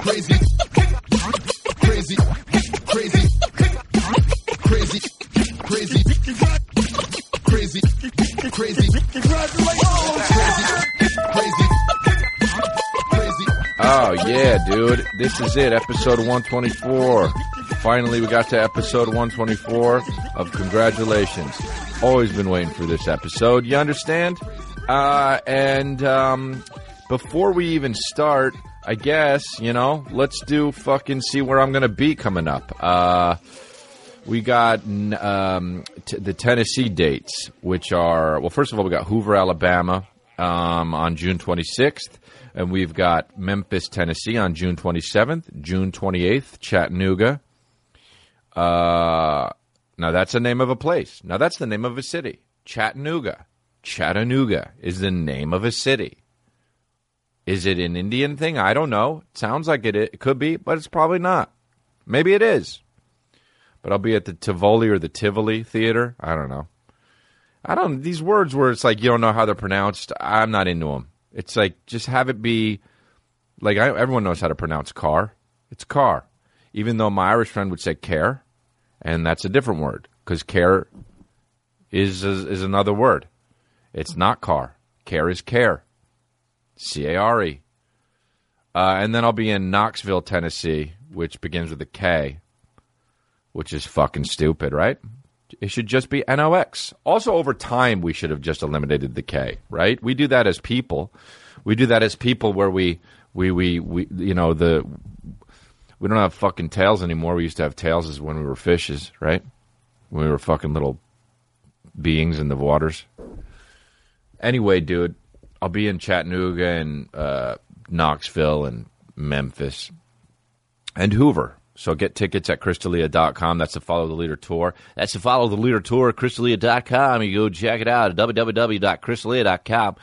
crazy, crazy, crazy, crazy, crazy, crazy, crazy, crazy, crazy. Crazy. Oh yeah, dude. This is it, episode 124. Finally, we got to episode 124 of Congratulations. Always been waiting for this episode. You understand? Uh, and um, before we even start, I guess you know, let's do fucking see where I'm gonna be coming up. Uh, we got um, t- the Tennessee dates, which are well. First of all, we got Hoover, Alabama, um, on June 26th, and we've got Memphis, Tennessee, on June 27th, June 28th, Chattanooga. Uh, now that's the name of a place. Now that's the name of a city. Chattanooga. Chattanooga is the name of a city. Is it an Indian thing? I don't know. It sounds like it, it could be, but it's probably not. Maybe it is. But I'll be at the Tivoli or the Tivoli Theater. I don't know. I don't. These words where it's like you don't know how they're pronounced. I'm not into them. It's like just have it be like I, everyone knows how to pronounce car. It's car, even though my Irish friend would say care, and that's a different word because care is, is is another word. It's not car. Care is care. C A R E. Uh, and then I'll be in Knoxville, Tennessee, which begins with a K, which is fucking stupid, right? It should just be NOX. Also, over time, we should have just eliminated the K, right? We do that as people. We do that as people where we, we, we, we you know, the, we don't have fucking tails anymore. We used to have tails as when we were fishes, right? When we were fucking little beings in the waters. Anyway, dude, I'll be in Chattanooga and uh, Knoxville and Memphis and Hoover. So get tickets at ChrisDElia.com. That's the Follow the Leader tour. That's the Follow the Leader tour ChrisDElia.com. You go check it out at www.chrisdelia.com.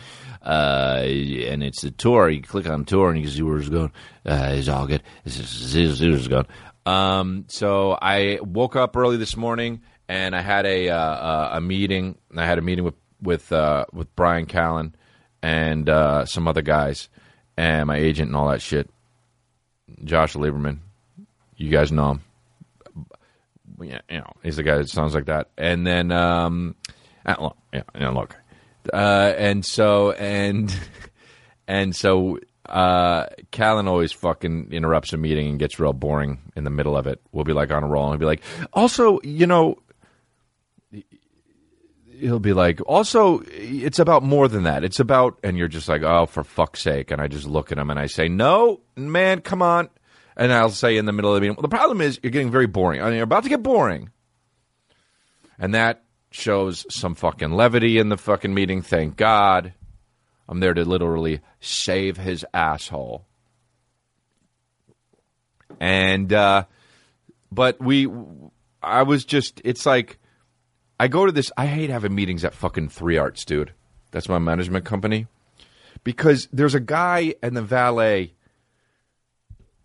Uh, and it's the tour. You click on tour and you can see where it's going. Uh, it's all good. It's, it's, it's, it's going. Um, so I woke up early this morning and I had a uh, a meeting. I had a meeting with with uh, with Bryan Callen and uh, some other guys and my agent and all that shit. Josh Lieberman, you guys know him. Yeah, you know, he's the guy that sounds like that. And then, um, uh, look, yeah, yeah, look, uh, and so and and so, uh, Callen always fucking interrupts a meeting and gets real boring in the middle of it. We'll be like on a roll and he'll be like, also, you know, he'll be like, also, it's about more than that. It's about, and you're just like, oh, for fuck's sake. And I just look at him and I say, no, man, come on. And I'll say in the middle of the meeting, well, the problem is you're getting very boring. I mean, you're about to get boring. And that shows some fucking levity in the fucking meeting. Thank God. I'm there to literally save his asshole. And, uh, but we, I was just, it's like, I go to this. I hate having meetings at fucking Three Arts, dude. That's my management company. Because there's a guy and the valet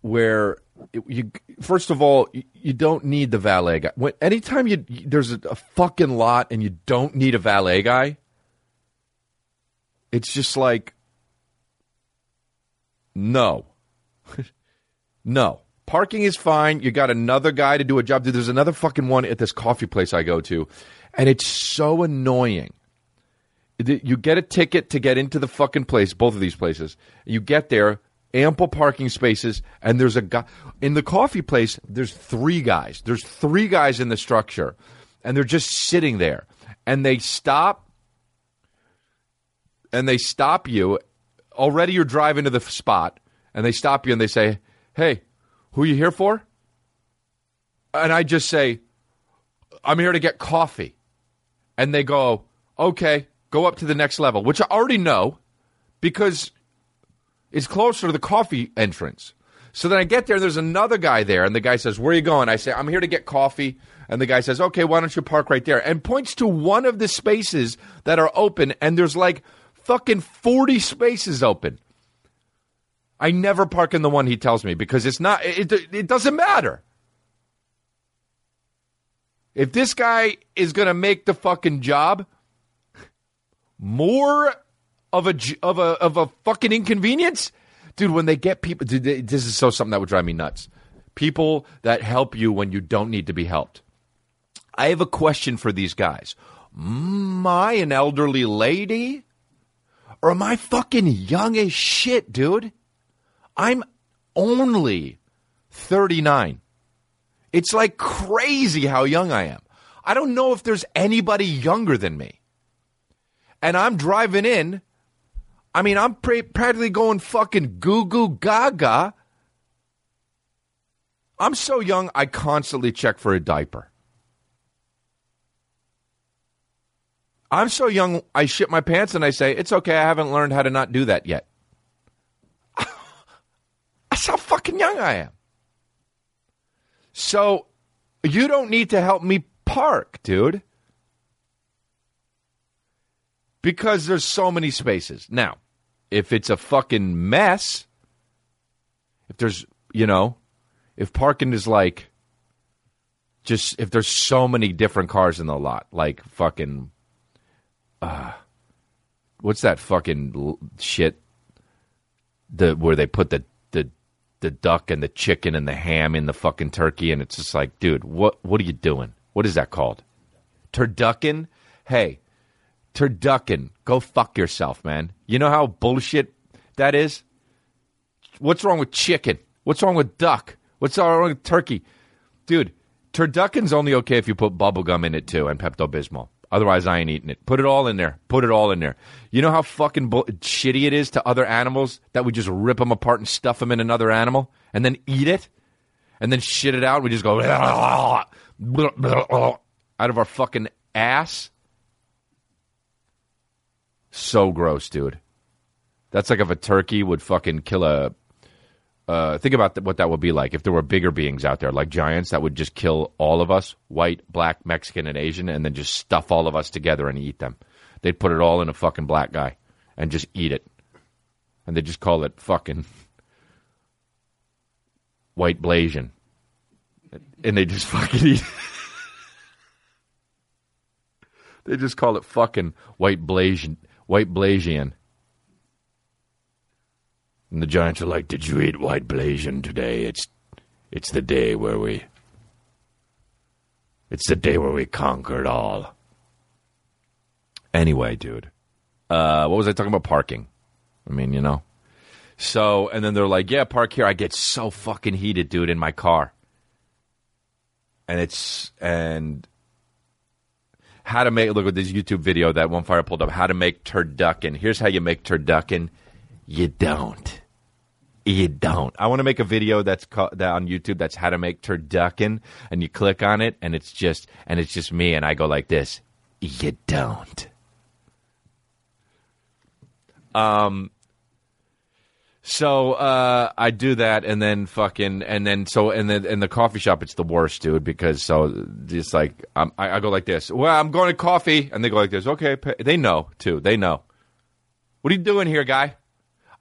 where you first of all you, don't need the valet guy. When anytime you there's a, a fucking lot and you don't need a valet guy, it's just like no, no. Parking is fine. You got another guy to do a job. Dude, there's another fucking one at this coffee place I go to, and it's so annoying. You get a ticket to get into the fucking place, both of these places. You get there, ample parking spaces, and there's a guy in the coffee place. There's three guys. There's three guys in the structure, and they're just sitting there, and they stop, and they stop you. Already, you're driving to the spot, and they stop you, and they say, "Hey, who you here for?" And I just say, "I'm here to get coffee," and they go, "Okay." Go up to the next level, which I already know because it's closer to the coffee entrance. So then I get there, and there's another guy there, and the guy says, Where are you going? I say, I'm here to get coffee. And the guy says, Okay, why don't you park right there? And points to one of the spaces that are open, and there's like fucking 40 spaces open. I never park in the one he tells me because it's not, it, it doesn't matter. If this guy is going to make the fucking job more of a of a of a fucking inconvenience, dude, when they get people, dude, this is so something that would drive me nuts. People that help you when you don't need to be helped. I have a question for these guys. Am I an elderly lady? Or am I fucking young as shit, dude? I'm only 39. It's like crazy how young I am. I don't know if there's anybody younger than me. And I'm driving in. I mean, I'm pra- practically going fucking goo goo gaga. I'm so young, I constantly check for a diaper. I'm so young, I shit my pants and I say, it's okay, I haven't learned how to not do that yet. That's how fucking young I am. So you don't need to help me park, dude. Because there's so many spaces. Now, if it's a fucking mess, if there's, you know, if parking is like just if there's so many different cars in the lot, like fucking uh what's that fucking shit the where they put the the duck and the chicken and the ham in the fucking turkey and it's just like, dude, what what are you doing? What is that called? Turducken? Hey, turducken, go fuck yourself, man. You know how bullshit that is? What's wrong with chicken? What's wrong with duck? What's wrong with turkey? Dude, turducken's only okay if you put bubblegum in it too and Pepto Bismol. Otherwise, I ain't eating it. Put it all in there. Put it all in there. You know how fucking shitty it is to other animals that we just rip them apart and stuff them in another animal and then eat it and then shit it out. We just go out of our fucking ass. So gross, dude. That's like if a turkey would fucking kill a. Uh, think about th- what that would be like if there were bigger beings out there, like giants, that would just kill all of us white, black, Mexican, and Asian and then just stuff all of us together and eat them. They'd put it all in a fucking black guy and just eat it. And they just call it fucking white Blasian. And they just fucking eat They just call it fucking white Blasian. White Blasian. And the Giants are like, "Did you eat white Blasian today? It's, it's the day where we, it's the day where we conquered all." Anyway, dude, uh, what was I talking about? Parking. I mean, you know. So, and then they're like, "Yeah, park here." I get so fucking heated, dude, in my car. And it's and how to make look at this YouTube video that one fire pulled up. How to make turducken. Here's how you make turducken. You don't. You don't. I want to make a video that's ca- that on YouTube that's how to make turducken, and you click on it, and it's just and it's just me, and I go like this. You don't. Um. So uh, I do that, and then fucking, and then so, and then in the coffee shop, it's the worst, dude. Because so just like um, I, I go like this. Well, I'm going to coffee, and they go like this. Okay, pay. they know too. They know. What are you doing here, guy?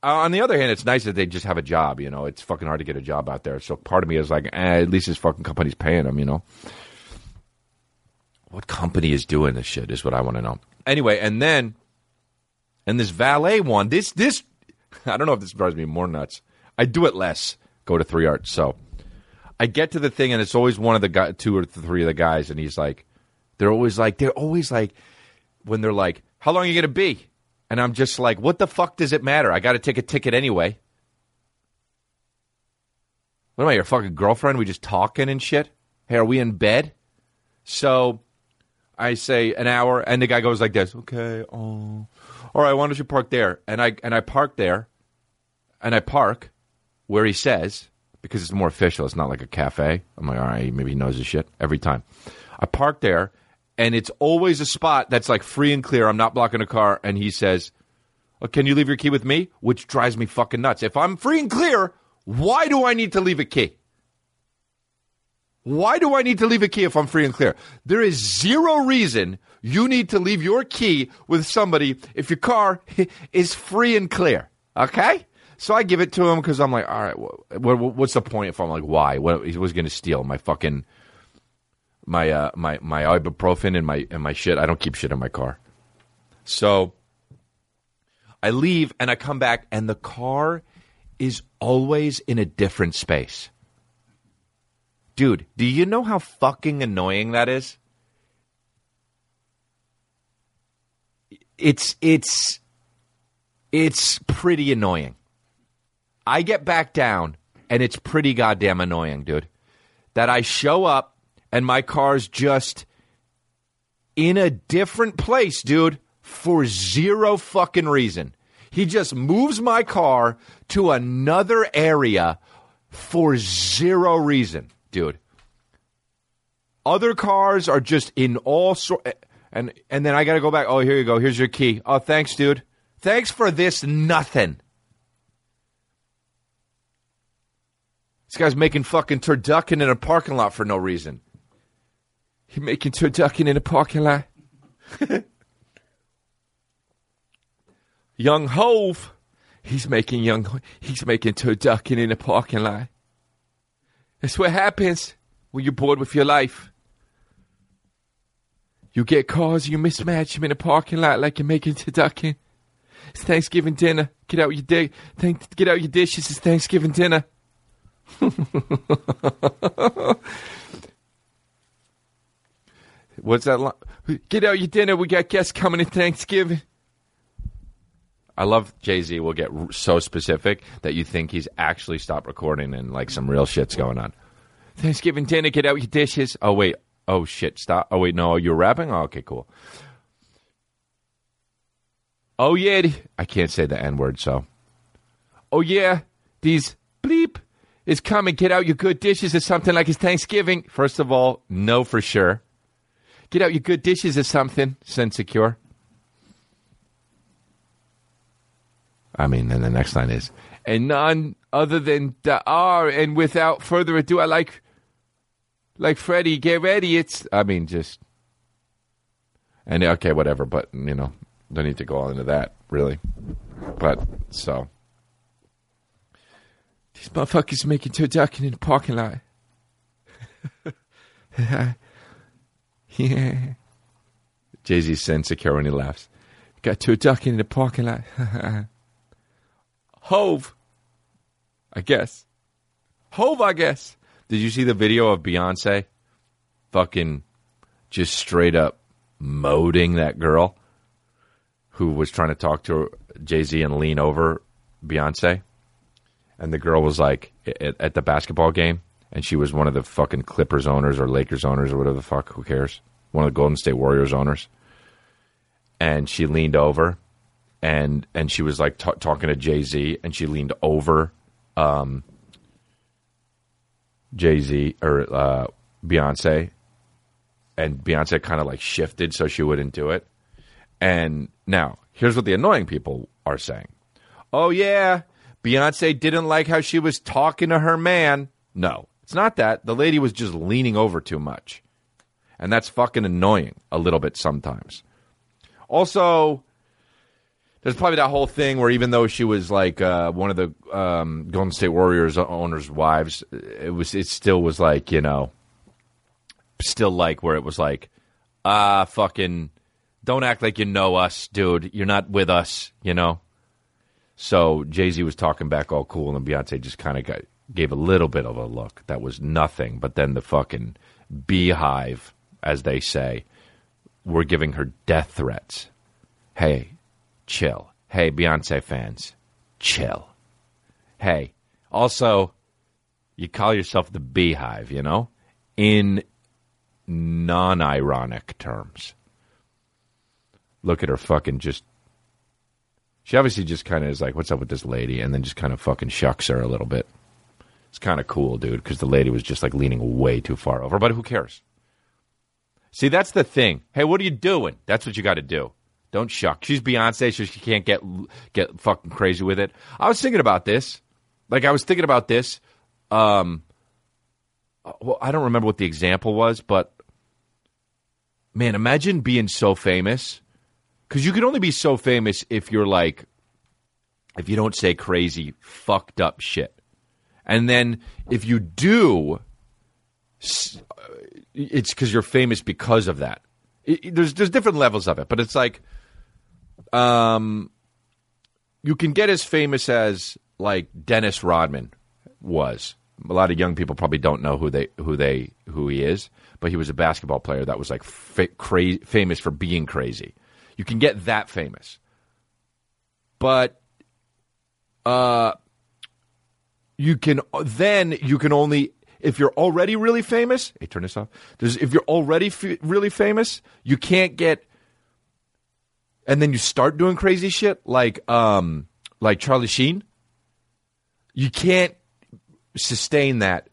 Uh, on the other hand, it's nice that they just have a job. You know, it's fucking hard to get a job out there. So part of me is like, eh, at least this fucking company's paying them. You know, what company is doing this shit is what I want to know. Anyway, and then, and this valet one, this this, I don't know if this drives me more nuts. I do it less. Go to three arts. So I get to the thing, and it's always one of the guy, two or three of the guys, and he's like, they're always like, they're always like, when they're like, how long are you gonna be? And I'm just like, what the fuck does it matter? I got to take a ticket anyway. What am I, your fucking girlfriend? We just talking and shit? Hey, are we in bed? So I say an hour, and the guy goes like this. Okay, oh, all right. Why don't you park there? And I and I park there, and I park where he says because it's more official. It's not like a cafe. I'm like, all right, maybe he knows his shit every time. I park there, and it's always a spot that's like free and clear. I'm not blocking a car, and he says, oh, "Can you leave your key with me?" Which drives me fucking nuts. If I'm free and clear, why do I need to leave a key? Why do I need to leave a key if I'm free and clear? There is zero reason you need to leave your key with somebody if your car is free and clear. Okay? So I give it to him because I'm like, all right, wh- wh- what's the point if I'm like, why? What, he was going to steal my fucking my uh, my my ibuprofen and my and my shit. I don't keep shit in my car. So I leave and I come back and the car is always in a different space. Dude, do you know how fucking annoying that is? It's it's it's pretty annoying. I get back down and it's pretty goddamn annoying, dude. That I show up and my car's just in a different place, dude, for zero fucking reason. He just moves my car to another area for zero reason, dude. Other cars are just in all sort and and then I got to go back. Oh, here you go. Here's your key. Oh, thanks, dude. Thanks for this nothing. This guy's making fucking turducken in a parking lot for no reason. He making two ducking in a parking lot. young Hov, he's making young. He's making turducken in a parking lot. That's what happens when you're bored with your life. You get cars, you mismatch them in a parking lot like you're making two ducking. It's Thanksgiving dinner. Get out your di- thank- Get out your dishes. It's Thanksgiving dinner. What's that? Li- get out your dinner. We got guests coming in Thanksgiving. I love Jay Z. Will get so specific that you think he's actually stopped recording and like some real shit's going on. Thanksgiving dinner. Get out your dishes. Oh wait. Oh shit. Stop. Oh wait. No. You're rapping. Oh, okay. Cool. Oh yeah. I can't say the N word. So. Oh yeah. These bleep is coming. Get out your good dishes or something like it's Thanksgiving. First of all, no for sure. Get out your good dishes or something. Sensecure. I mean, then the next line is, and none other than the R. And without further ado, I like, like Freddie, get ready. It's, I mean, just, and okay, whatever. But you know, don't need to go all into that really. But so these motherfuckers making turducken in the parking lot. yeah. Jay Z insecure when he laughs. Got turducken in the parking lot. Hov. I guess. Hov, I guess. Did you see the video of Beyonce fucking just straight up moding that girl who was trying to talk to Jay Z and lean over Beyonce? And the girl was like at the basketball game, and she was one of the fucking Clippers owners or Lakers owners or whatever the fuck. Who cares? One of the Golden State Warriors owners. And she leaned over, and and she was like ta talking to Jay Z, and she leaned over, um, Jay Z or uh, Beyonce, and Beyonce kind of like shifted so she wouldn't do it. And now here's what the annoying people are saying. Oh yeah, Beyonce didn't like how she was talking to her man. No, it's not that. The lady was just leaning over too much. And that's fucking annoying a little bit sometimes. Also, there's probably that whole thing where even though she was like uh, one of the um, Golden State Warriors owners' wives, it was it still was like you know, still like where it was like, ah, fucking, don't act like you know us, dude. You're not with us, you know. So Jay Z was talking back all cool, and Beyonce just kind of got gave a little bit of a look that was nothing. But then the fucking Beyhive, as they say, were giving her death threats. Hey, chill. Hey, Beyonce fans, chill. Hey, also, you call yourself the Beyhive, you know, in non ironic terms. Look at her fucking just she obviously just kind of is like, "What's up with this lady?" and then just kind of fucking shucks her a little bit. It's kind of cool, dude, because the lady was just like leaning way too far over. But who cares? See, that's the thing. Hey, what are you doing? That's what you got to do. Don't shuck. She's Beyonce, so she can't get get fucking crazy with it. I was thinking about this. Like I was thinking about this. Um, well, I don't remember what the example was, but man, imagine being so famous because you can only be so famous if you're like, if you don't say crazy, fucked up shit. And then if you do, it's because you're famous because of that. It- there's there's different levels of it, but it's like, um, you can get as famous as like Dennis Rodman was. A lot of young people probably don't know who they who they who he is, but he was a basketball player that was like fa- famous for being crazy. You can get that famous, but uh, you can then you can only if you're already really famous. Hey, turn this off. There's, if you're already f- really famous, you can't get, and then you start doing crazy shit like um like Charlie Sheen. You can't sustain that.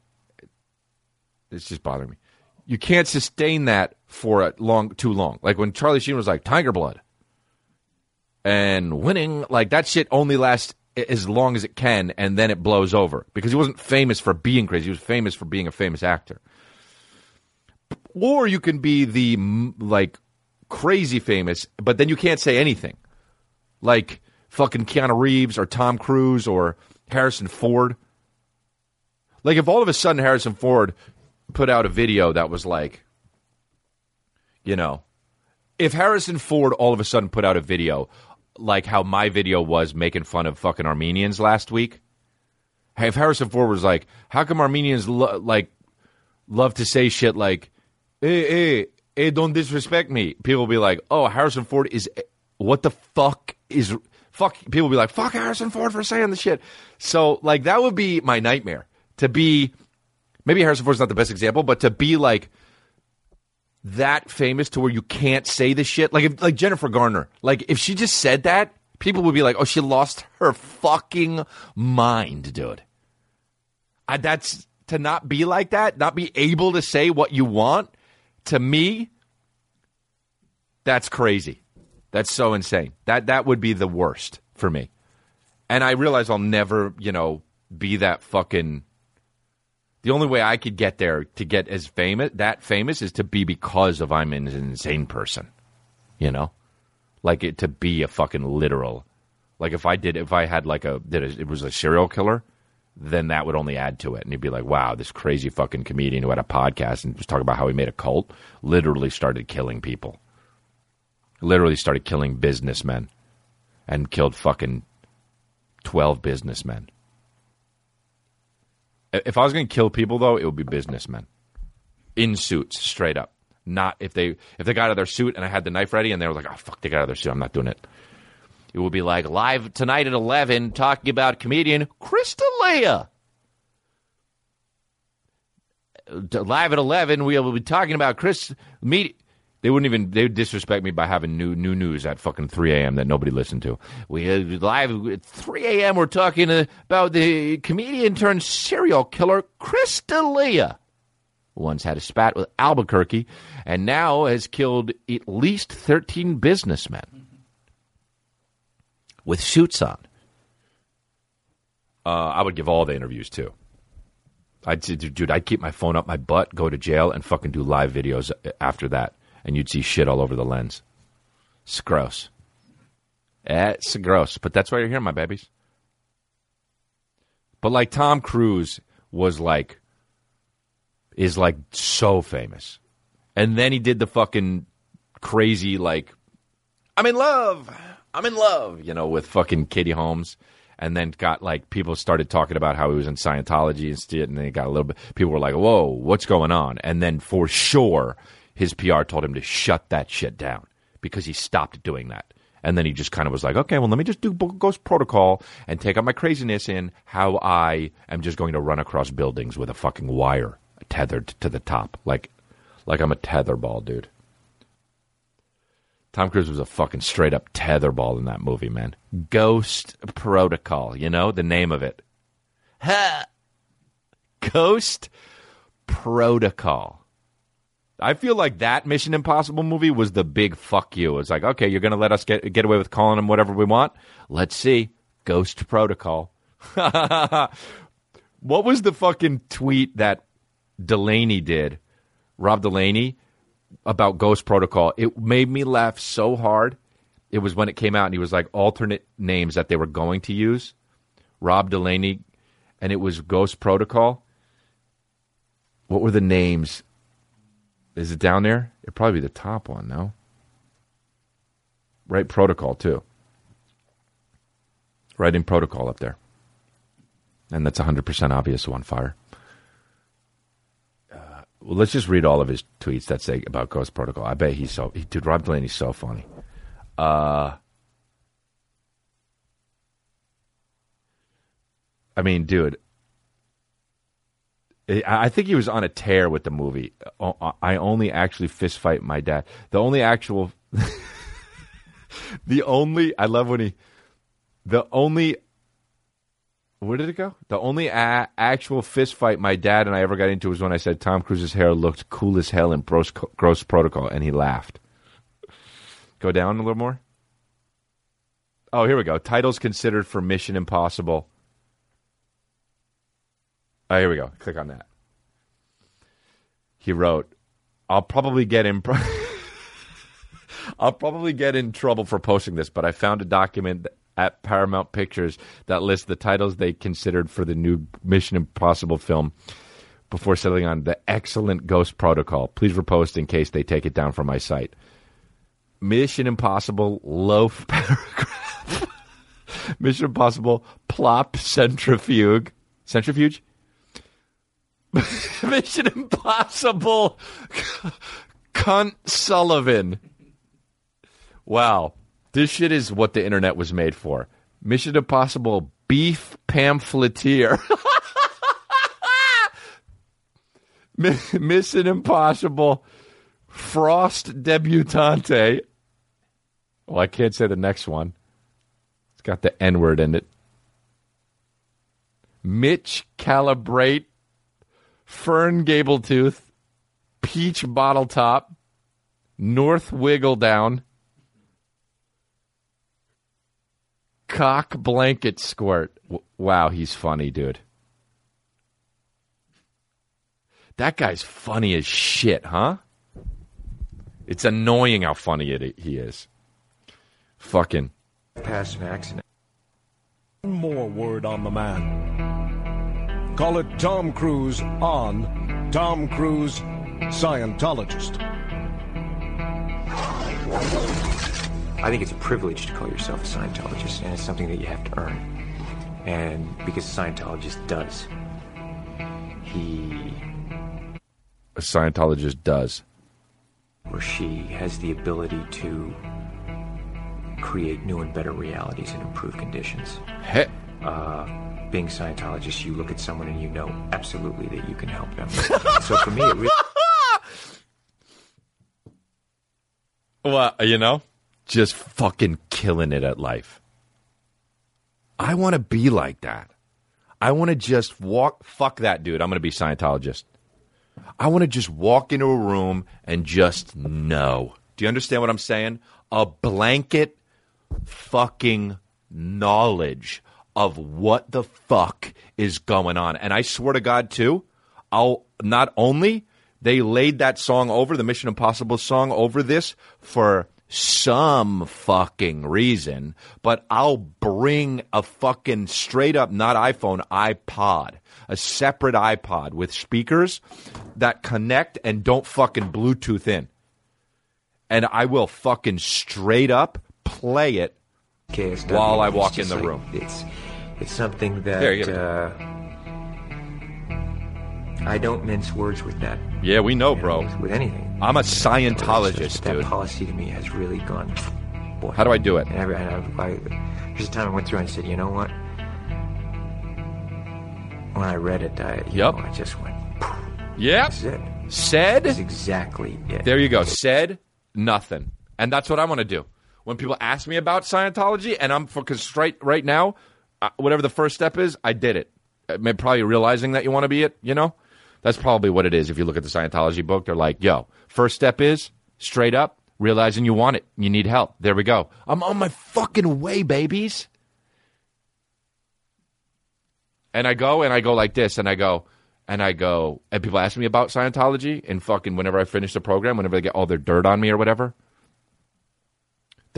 It's just bothering me. You can't sustain that for a long too long. Like when Charlie Sheen was like Tiger Blood and winning, like that shit only lasts as long as it can, and then it blows over because he wasn't famous for being crazy. He was famous for being a famous actor. Or you can be the like crazy famous, but then you can't say anything, like fucking Keanu Reeves or Tom Cruise or Harrison Ford. Like if all of a sudden Harrison Ford put out a video that was like, you know, if Harrison Ford all of a sudden put out a video like how my video was making fun of fucking Armenians last week. If Harrison Ford was like, how come Armenians lo- like love to say shit like, hey, hey, hey, don't disrespect me? People be like, oh, Harrison Ford is, what the fuck is, fuck, people be like, fuck Harrison Ford for saying the shit. So, like, that would be my nightmare to be, maybe Harrison Ford's not the best example, but to be like, that famous to where you can't say the shit. Like if, like Jennifer Garner. Like if she just said that, people would be like, "Oh, she lost her fucking mind, dude." I, that's to not be like that, not be able to say what you want. To me, that's crazy. That's so insane. That that would be the worst for me. And I realize I'll never, you know, be that fucking the only way I could get there to get as famous, that famous, is to be because of I'm an insane person. You know, like it to be a fucking literal. Like if I did, if I had like a, did a, it was a serial killer, then that would only add to it, and you'd be like, wow, this crazy fucking comedian who had a podcast and was talking about how he made a cult, literally started killing people. Literally started killing businessmen, and killed fucking twelve businessmen. If I was going to kill people, though, it would be businessmen in suits, straight up. Not if they if they got out of their suit and I had the knife ready and they were like, "Oh fuck, they got out of their suit. I'm not doing it." It would be like live tonight at eleven, talking about comedian Chris D'Elia. Live at eleven, we will be talking about Chris. Meet. They wouldn't even. They would disrespect me by having new new news at fucking three a.m. that nobody listened to. We uh, live at three a.m. We're talking about the comedian turned serial killer Chris D'Elia. Once had a spat with Albuquerque, and now has killed at least thirteen businessmen with suits on. Uh, I would give all the interviews too. I'd dude, I'd keep my phone up my butt, go to jail, and fucking do live videos after that and you'd see shit all over the lens. It's gross. It's gross, but that's why you're here, my babies. But like Tom Cruise was like, is like so famous, and then he did the fucking crazy like, I'm in love, I'm in love, you know, with fucking Katie Holmes. And then got like people started talking about how he was in Scientology and shit, and then it got a little bit. People were like, "Whoa, what's going on?" And then for sure, his PR told him to shut that shit down because he stopped doing that. And then he just kind of was like, okay, well, let me just do Ghost Protocol and take out my craziness in how I am just going to run across buildings with a fucking wire tethered to the top. Like, like I'm a tetherball, dude. Tom Cruise was a fucking straight up tetherball in that movie, man. Ghost Protocol, you know, the name of it. Ha! Ghost Protocol. I feel like that Mission Impossible movie was the big fuck you. It's like, okay, you're going to let us get get away with calling them whatever we want. Let's see. Ghost Protocol. what was the fucking tweet that Delaney did? Rob Delaney about Ghost Protocol. It made me laugh so hard. It was when it came out and he was like alternate names that they were going to use. Rob Delaney and it was Ghost Protocol. What were the names? Is it down there? It'd probably be the top one, no? Right protocol too. In protocol up there. and that's 100% obvious on fire. Uh, well, let's just read all of his tweets that say about Ghost Protocol. I bet he's so, he, dude, Rob Delaney's so funny. Uh, I mean, dude, I think he was on a tear with the movie. Uh, I only actually fist fight my dad. The only actual, the only I love when he, the only, where did it go? The only a- actual fist fight my dad and I ever got into was when I said Tom Cruise's hair looked cool as hell in Gross, Gross Protocol, and he laughed. Go down a little more. Oh, here we go. Titles considered for Mission Impossible. Oh, here we go. Click on that. He wrote, "I'll probably get in. Pro- I'll probably get in trouble for posting this, but I found a document at Paramount Pictures that lists the titles they considered for the new Mission Impossible film." Before settling on the excellent Ghost Protocol, please repost in case they take it down from my site. Mission Impossible loaf paragraph. Mission Impossible plop centrifuge. Centrifuge? Mission Impossible cunt Sullivan. Wow. This shit is what the internet was made for. Mission Impossible beef pamphleteer. Mission Impossible Frost debutante. Well, I can't say the next one. It's got the N word in it. Mitch Calibrate, Fern Gabletooth, Peach Bottle Top, North Wiggle Down, Cock Blanket Squirt. W- Wow, he's funny, dude. That guy's funny as shit, huh? It's annoying how funny it, he is. Fucking. past an accident. One more word on the man. Call it Tom Cruise on Tom Cruise Scientologist. I think it's a privilege to call yourself a Scientologist, and it's something that you have to earn. And because a Scientologist does, he A Scientologist does. or she has the ability to create new and better realities and improve conditions. He- uh, Being a Scientologist, you look at someone and you know absolutely that you can help them. so for me, it really Well, uh, you know, just fucking killing it at life. I want to be like that. I want to just walk. Fuck that, dude. I'm going to be Scientologist. I want to just walk into a room and just know. Do you understand what I'm saying? A blanket fucking knowledge of what the fuck is going on. And I swear to God, too, I'll not only they laid that song over, the Mission Impossible song over this for some fucking reason, but I'll bring a fucking straight up, not iPhone, iPod, a separate iPod with speakers that connect and don't fucking Bluetooth in. And I will fucking straight up play it KSW. While I walk in the like- room. It's it's something that There uh, I don't mince words with that. Yeah, we know, you know, bro. with, with anything. I'm a Scientologist, that dude. policy to me has really gone. Boy. How do I do it? And, every, and I, I, there's a time I went through and I said, you know what? When I read it, I, Yep. know, I just went, Yep. Said. That's exactly it. There you go. Said nothing. And that's what I want to do. When people ask me about Scientology, and I'm because straight right now, uh, whatever the first step is, I did it. Uh, may- Probably realizing that you want to be it, you know? That's probably what it is. If you look at the Scientology book, they're like, yo, first step is straight up, realizing you want it. You need help. There we go. I'm on my fucking way, babies. And I go and I go like this, and I go, and I go, and people ask me about Scientology, and fucking whenever I finish the program, whenever they get all their dirt on me or whatever,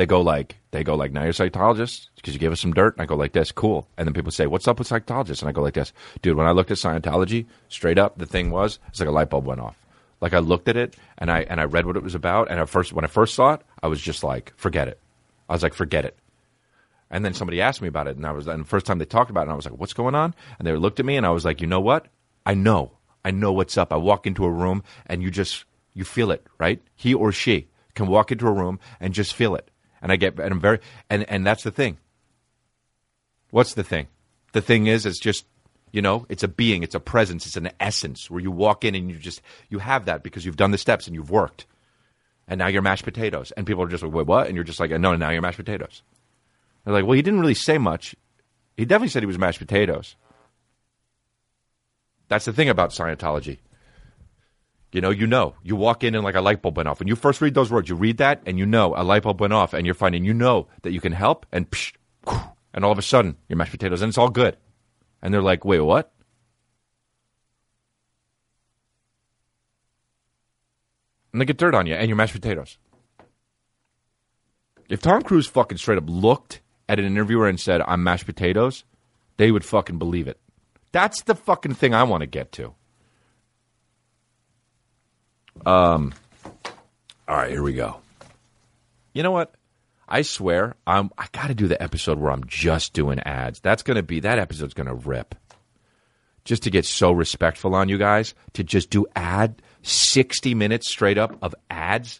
they go like, they go like, now you're a psychologist because you gave us some dirt. And I go like this, cool. And then people say, what's up with psychologists And I go like this, dude. When I looked at Scientology, straight up, the thing was, it's like a light bulb went off. Like I looked at it and I and I read what it was about, and at first, when I first saw it, I was just like, forget it. I was like, forget it. And then somebody asked me about it, and I was and the first time they talked about it, and I was like, "What's going on?" And they looked at me, and I was like, "You know what? I know, I know what's up." I walk into a room, and you just you feel it, right? He or she can walk into a room and just feel it, and I get and I'm very and and that's the thing. What's the thing? The thing is, it's just you know, it's a being, it's a presence, it's an essence where you walk in and you just you have that because you've done the steps and you've worked, and now you're mashed potatoes, and people are just like, "Wait, what?" And you're just like, "No, now you're mashed potatoes." They're like, well, he didn't really say much. He definitely said he was mashed potatoes. That's the thing about Scientology. You know, you know, you walk in and like a light bulb went off. When you first read those words, you read that and you know a light bulb went off, and you're finding you know that you can help, and psh, and all of a sudden you're mashed potatoes, and it's all good. And they're like, wait, what? And they get dirt on you, and you're mashed potatoes. If Tom Cruise fucking straight up looked at an interviewer and said, I'm mashed potatoes, they would fucking believe it. That's the fucking thing I want to get to. Um, all right, here we go. You know what? I swear, I'm, I got to do the episode where I'm just doing ads. That's going to be, that episode's going to rip. Just to get so respectful on you guys, to just do ad 60 minutes straight up of ads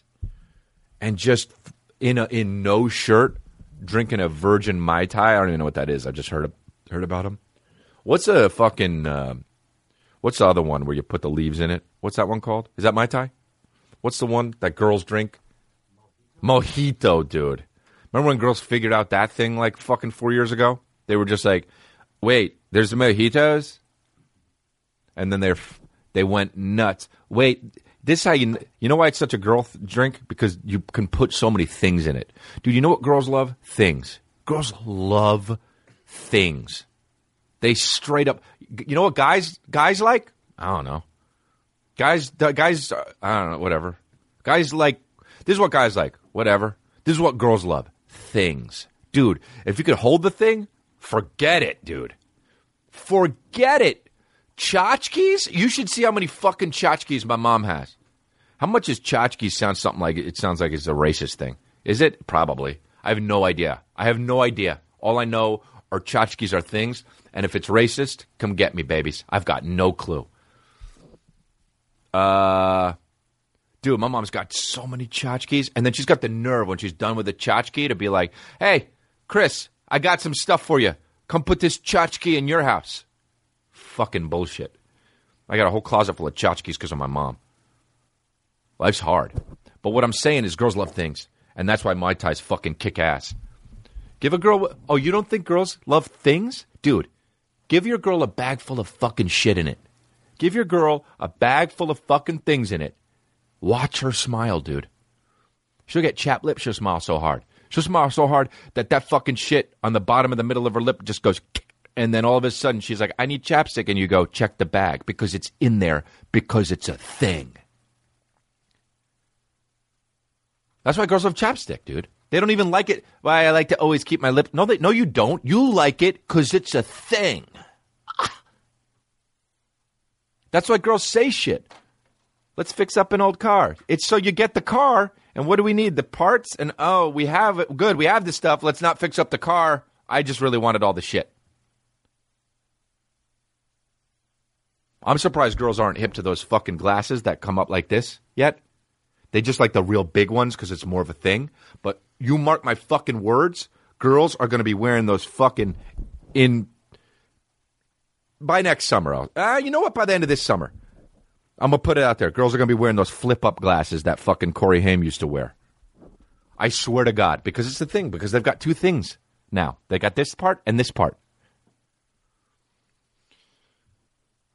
and just in a, in no shirt drinking a virgin mai tai. I don't even know what that is. I just heard heard about him. What's a fucking uh, what's the other one where you put the leaves in it? What's that one called? Is that mai tai? What's the one that girls drink? Mojito, dude. Remember when girls figured out that thing like fucking four years ago? They were just like, "Wait, there's the mojitos," and then they they went nuts. Wait, this how you you know why it's such a girl th- drink because you can put so many things in it, dude. You know what girls love? Things. Girls love things. They straight up. You know what guys guys like? I don't know. Guys guys uh, I don't know. Whatever. Guys like this is what guys like. Whatever. This is what girls love. Things, dude. If you could hold the thing, forget it, dude. Forget it. Tchotchkes? You should see how many fucking tchotchkes my mom has. How much is tchotchkes sound something like it sounds like it's a racist thing? Is it? Probably. I have no idea. I have no idea. All I know are tchotchkes are things, and if it's racist, come get me, babies. I've got no clue. Uh, dude, my mom's got so many tchotchkes, and then she's got the nerve when she's done with the tchotchke to be like, "Hey, Chris, I got some stuff for you. Come put this tchotchke in your house." Fucking bullshit. I got a whole closet full of tchotchkes because of my mom. Life's hard. But what I'm saying is girls love things. And that's why my ties fucking kick ass. Give a girl. Oh, you don't think girls love things? Dude, give your girl a bag full of fucking shit in it. Give your girl a bag full of fucking things in it. Watch her smile, dude. She'll get chapped lips. She'll smile so hard. She'll smile so hard that that fucking shit on the bottom of the middle of her lip just goes. And then all of a sudden she's like, I need chapstick. And you go, check the bag because it's in there because it's a thing. That's why girls love chapstick, dude. They don't even like it. Why I like to always keep my lip. No, they, no, you don't. You like it because it's a thing. That's why girls say shit. Let's fix up an old car. It's so you get the car, and what do we need? The parts, and oh, we have it. Good, we have the stuff. Let's not fix up the car. I just really wanted all the shit. I'm surprised girls aren't hip to those fucking glasses that come up like this yet. They just like the real big ones because it's more of a thing. But you mark my fucking words, girls are going to be wearing those fucking in by next summer. I'll- Uh, you know what? By the end of this summer, I'm gonna put it out there. Girls are gonna be wearing those flip up glasses that fucking Corey Haim used to wear. I swear to God, because it's the thing. Because they've got two things now. They got this part and this part.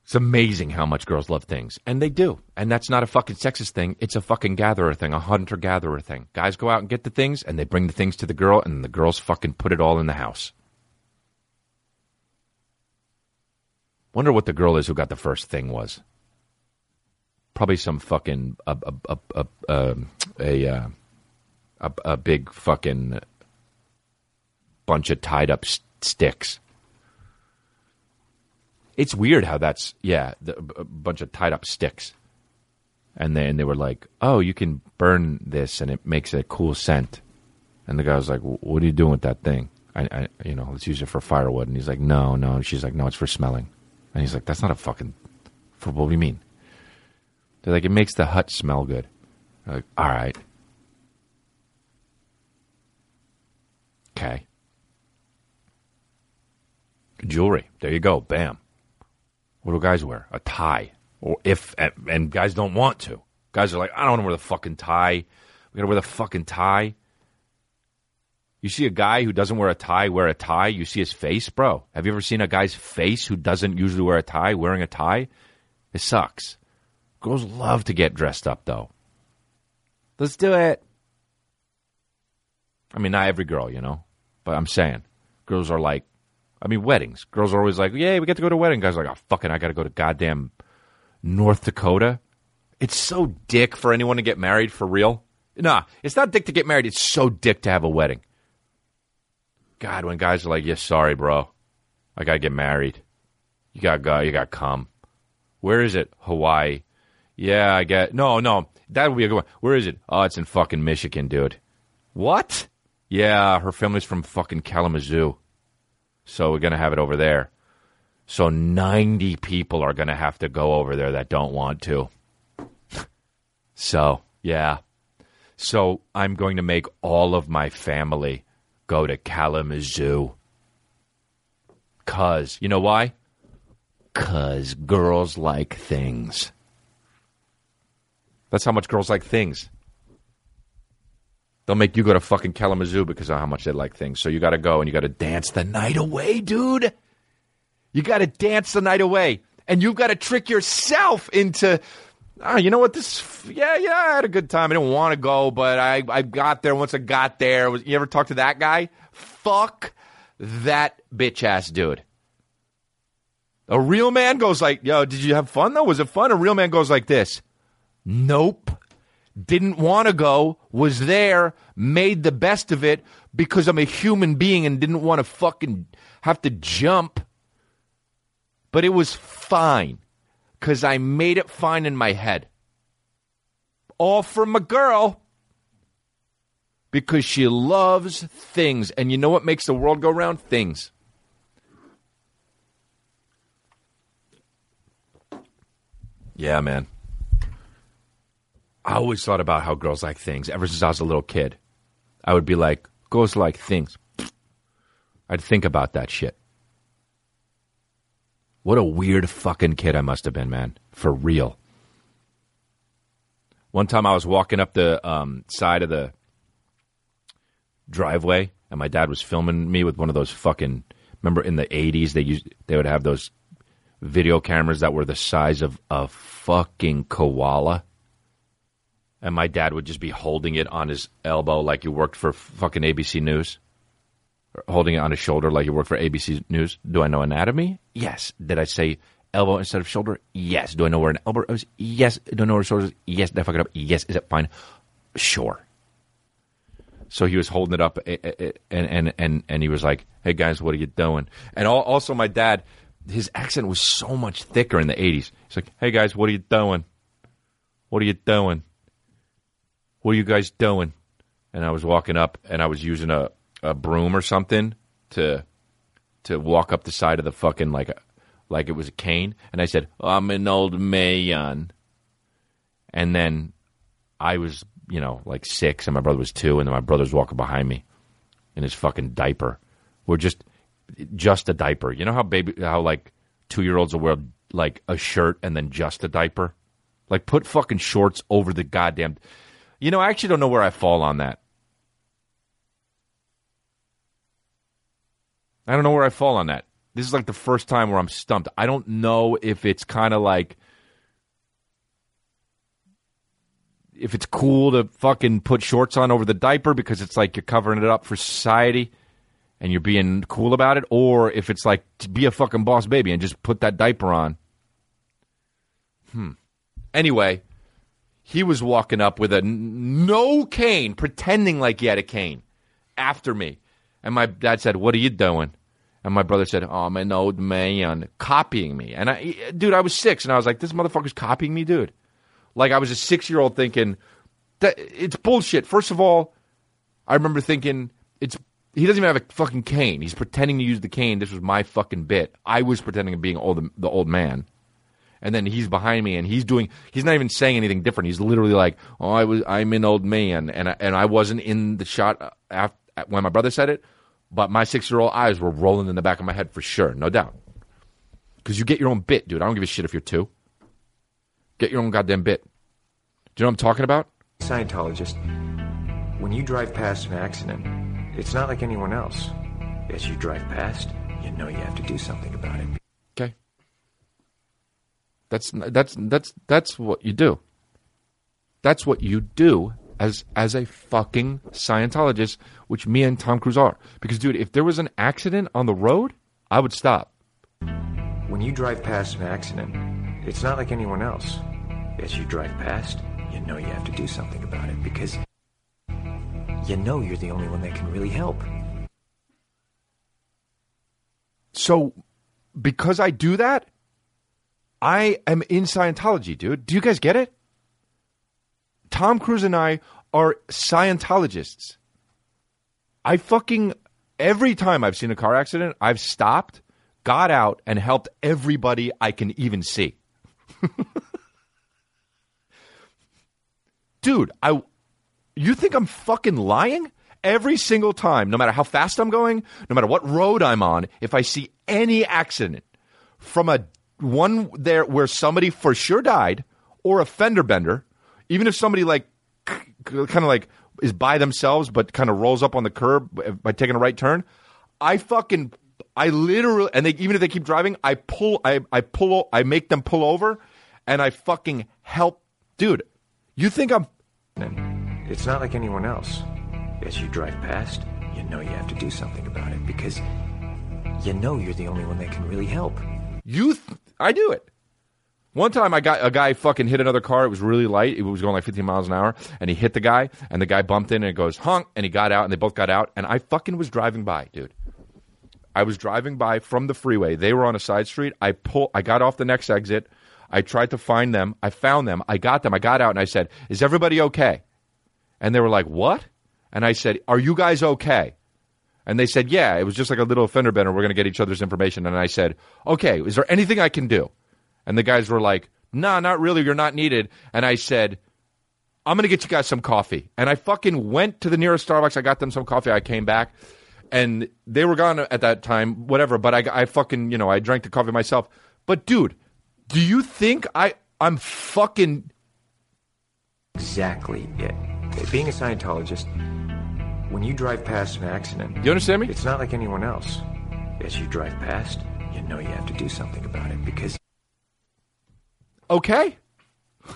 It's amazing how much girls love things. And they do. And that's not a fucking sexist thing. It's a fucking gatherer thing, a hunter gatherer thing. Guys go out and get the things, and they bring the things to the girl, and the girls fucking put it all in the house. Wonder what the girl is who got the first thing was. Probably some fucking a a a a a, a, uh, a, big fucking bunch of tied up s- sticks. It's weird how that's yeah, the, a bunch of tied up sticks. And then they were like, "Oh, you can burn this, and it makes a cool scent." And the guy was like, "What are you doing with that thing?" I, I, you know, let's use it for firewood. And he's like, no, no. She's like, no, it's for smelling. And he's like, that's not a fucking. For what do you mean? They're like, it makes the hut smell good. I'm like, all right. Okay. Jewelry. There you go. Bam. What do guys wear? A tie. Or if and, guys don't want to. Guys are like, I don't want to wear the fucking tie. We gotta wear the fucking tie. You see a guy who doesn't wear a tie wear a tie, you see his face, bro. Have you ever seen a guy's face who doesn't usually wear a tie wearing a tie? It sucks. Girls love to get dressed up though. Let's do it. I mean, not every girl, you know, but I'm saying girls are like, I mean, weddings. Girls are always like, "Yay, we get to go to a wedding." Guys are like, "Oh, fucking, I got to go to goddamn North Dakota." It's so dick for anyone to get married for real. Nah, it's not dick to get married. It's so dick to have a wedding. God, when guys are like, "Yeah, sorry, bro, I gotta get married. You gotta go. You gotta come. Where is it? Hawaii. Yeah, I get. No, no, that would be a good one. Where is it? Oh, it's in fucking Michigan, dude. What? Yeah, her family's from fucking Kalamazoo. So we're to have it over there. So 90 people are to have to go over there that don't want to. so, yeah. So I'm going to make all of my family go to Kalamazoo. Cuz, you know why? Cuz girls like things. That's how much girls like things. They'll make you go to fucking Kalamazoo because of how much they like things. So you got to go and you got to dance the night away, dude. You got to dance the night away, and you've got to trick yourself into. Oh, you know what? This, yeah, yeah, I had a good time. I didn't want to go, but I, I got there. Once I got there, was, you ever talk to that guy? Fuck that bitch ass dude. A real man goes like, "Yo, did you have fun though? Was it fun?" A real man goes like this. Nope didn't want to go, was there, made the best of it because I'm a human being and didn't want to fucking have to jump. But it was fine because I made it fine in my head. All from a girl because she loves things. And you know what makes the world go round? Things. Yeah, man. I always thought about how girls like things ever since I was a little kid. I would be like, girls like things. I'd think about that shit. What a weird fucking kid I must have been, man. For real. One time I was walking up the um, side of the driveway, and my dad was filming me with one of those fucking. Remember in the '80s they used they would have those video cameras that were the size of a fucking koala and my dad would just be holding it on his elbow like he worked for fucking ABC News, holding it on his shoulder like he worked for ABC News. Do I know anatomy? Yes. Did I say elbow instead of shoulder? Yes. Do I know where an elbow is? Yes. Do I know where a shoulder is? Yes. Did I fuck it up? Yes. Is it fine? Sure. So he was holding it up, eh, eh, eh, and and and and he was like, "Hey guys, what are you doing?" And also, my dad, his accent was so much thicker in the '80s. He's like, "Hey guys, what are you doing? What are you doing?" what are you guys doing? And I was walking up and I was using a, a broom or something to to walk up the side of the fucking like like it was a cane. And I said, I'm an old man. And then I was, you know, like six and my brother was two and then my brother's walking behind me in his fucking diaper. We're just just a diaper. You know how baby how like two year olds will wear like a shirt and then just a diaper? Like put fucking shorts over the goddamn you know, I actually don't know where I fall on that. I don't know where I fall on that. This is like the first time where I'm stumped. I don't know if it's kind of like if it's cool to fucking put shorts on over the diaper because it's like you're covering it up for society and you're being cool about it, or if it's like to be a fucking boss baby and just put that diaper on. Hmm. Anyway, he was walking up with a n- no cane, pretending like he had a cane after me. And my dad said, What are you doing? And my brother said, Oh, I'm an old man, copying me. And I, dude, I was six, and I was like, This motherfucker's copying me, dude. Like, I was a six year old thinking, that It's bullshit. First of all, I remember thinking, it's he doesn't even have a fucking cane. He's pretending to use the cane. This was my fucking bit. I was pretending to being old, the old man. And then he's behind me, and he's doing. He's not even saying anything different. He's literally like, "Oh, I was. I'm an old man," and I, and I wasn't in the shot after, when my brother said it, but my six year old eyes were rolling in the back of my head for sure, no doubt. Because you get your own bit, dude. I don't give a shit if you're two. Get your own goddamn bit. Do you know what I'm talking about? Scientologist, when you drive past an accident, it's not like anyone else. As you drive past, you know you have to do something about it. Okay. That's that's that's that's what you do. That's what you do as as a fucking Scientologist, which me and Tom Cruise are. Because dude, if there was an accident on the road, I would stop. When you drive past an accident, it's not like anyone else. As you drive past, you know you have to do something about it because you know you're the only one that can really help. So because I do that, I am in Scientology, dude. Do you guys get it? Tom Cruise and I are Scientologists. I fucking every time I've seen a car accident, I've stopped, got out, and helped everybody I can even see. Dude, I you think I'm fucking lying? Every single time, no matter how fast I'm going, no matter what road I'm on, if I see any accident from a one there where somebody for sure died or a fender bender, even if somebody like kind of like is by themselves but kind of rolls up on the curb by taking a right turn, I fucking I literally and they even if they keep driving, I pull I I pull I make them pull over and I fucking help dude. You think I'm And it's not like anyone else. As you drive past, you know you have to do something about it because you know you're the only one that can really help. You, th- I do it. One time, I got a guy fucking hit another car. It was really light. It was going like 15 miles an hour, and he hit the guy, and the guy bumped in, and it goes honk, and he got out, and they both got out, and I fucking was driving by, dude. I was driving by from the freeway. They were on a side street. I pull. I got off the next exit. I tried to find them. I found them. I got them. I got out, and I said, "Is everybody okay?" And they were like, "What?" And I said, "Are you guys okay?" And they said, Yeah, it was just like a little fender bender. We're going to get each other's information. And I said, Okay, is there anything I can do? And the guys were like, Nah, not really. You're not needed. And I said, I'm going to get you guys some coffee. And I fucking went to the nearest Starbucks. I got them some coffee. I came back and they were gone at that time, whatever. But I, I fucking, you know, I drank the coffee myself. But dude, do you think I, I'm fucking, Exactly it. Being a Scientologist, when you drive past an accident, you understand me? it's not like anyone else. As you drive past, you know you have to do something about it because Okay.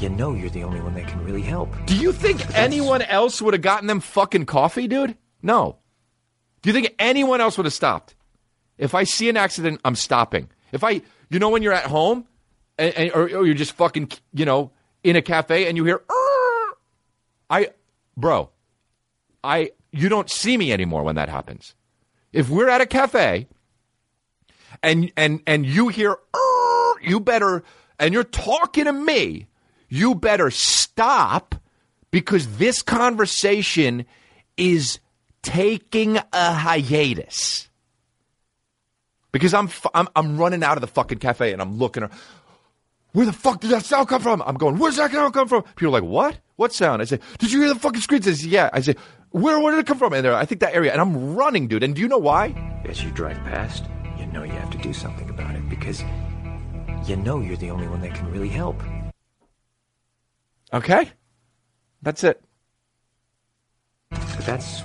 you know you're the only one that can really help. Do you think anyone else would have gotten them fucking coffee, dude? No. Do you think anyone else would have stopped? If I see an accident, I'm stopping. If I, you know, when you're at home, and, and- or, or you're just fucking, you know, in a cafe and you hear, "Arr!" I, bro, I, you don't see me anymore when that happens. If we're at a cafe and and and you hear, you better, and you're talking to me, you better stop because this conversation is taking a hiatus. Because I'm, I'm I'm running out of the fucking cafe and I'm looking. Where the fuck did that sound come from? I'm going. Where's that sound come from? People are like, what? What sound? I say, did you hear the fucking screams? I say, yeah. I say, where where did it come from? And they're, I think that area. And I'm running, dude. And do you know why? As you drive past, know you have to do something about it because you know you're the only one that can really help. Okay, that's it. But that's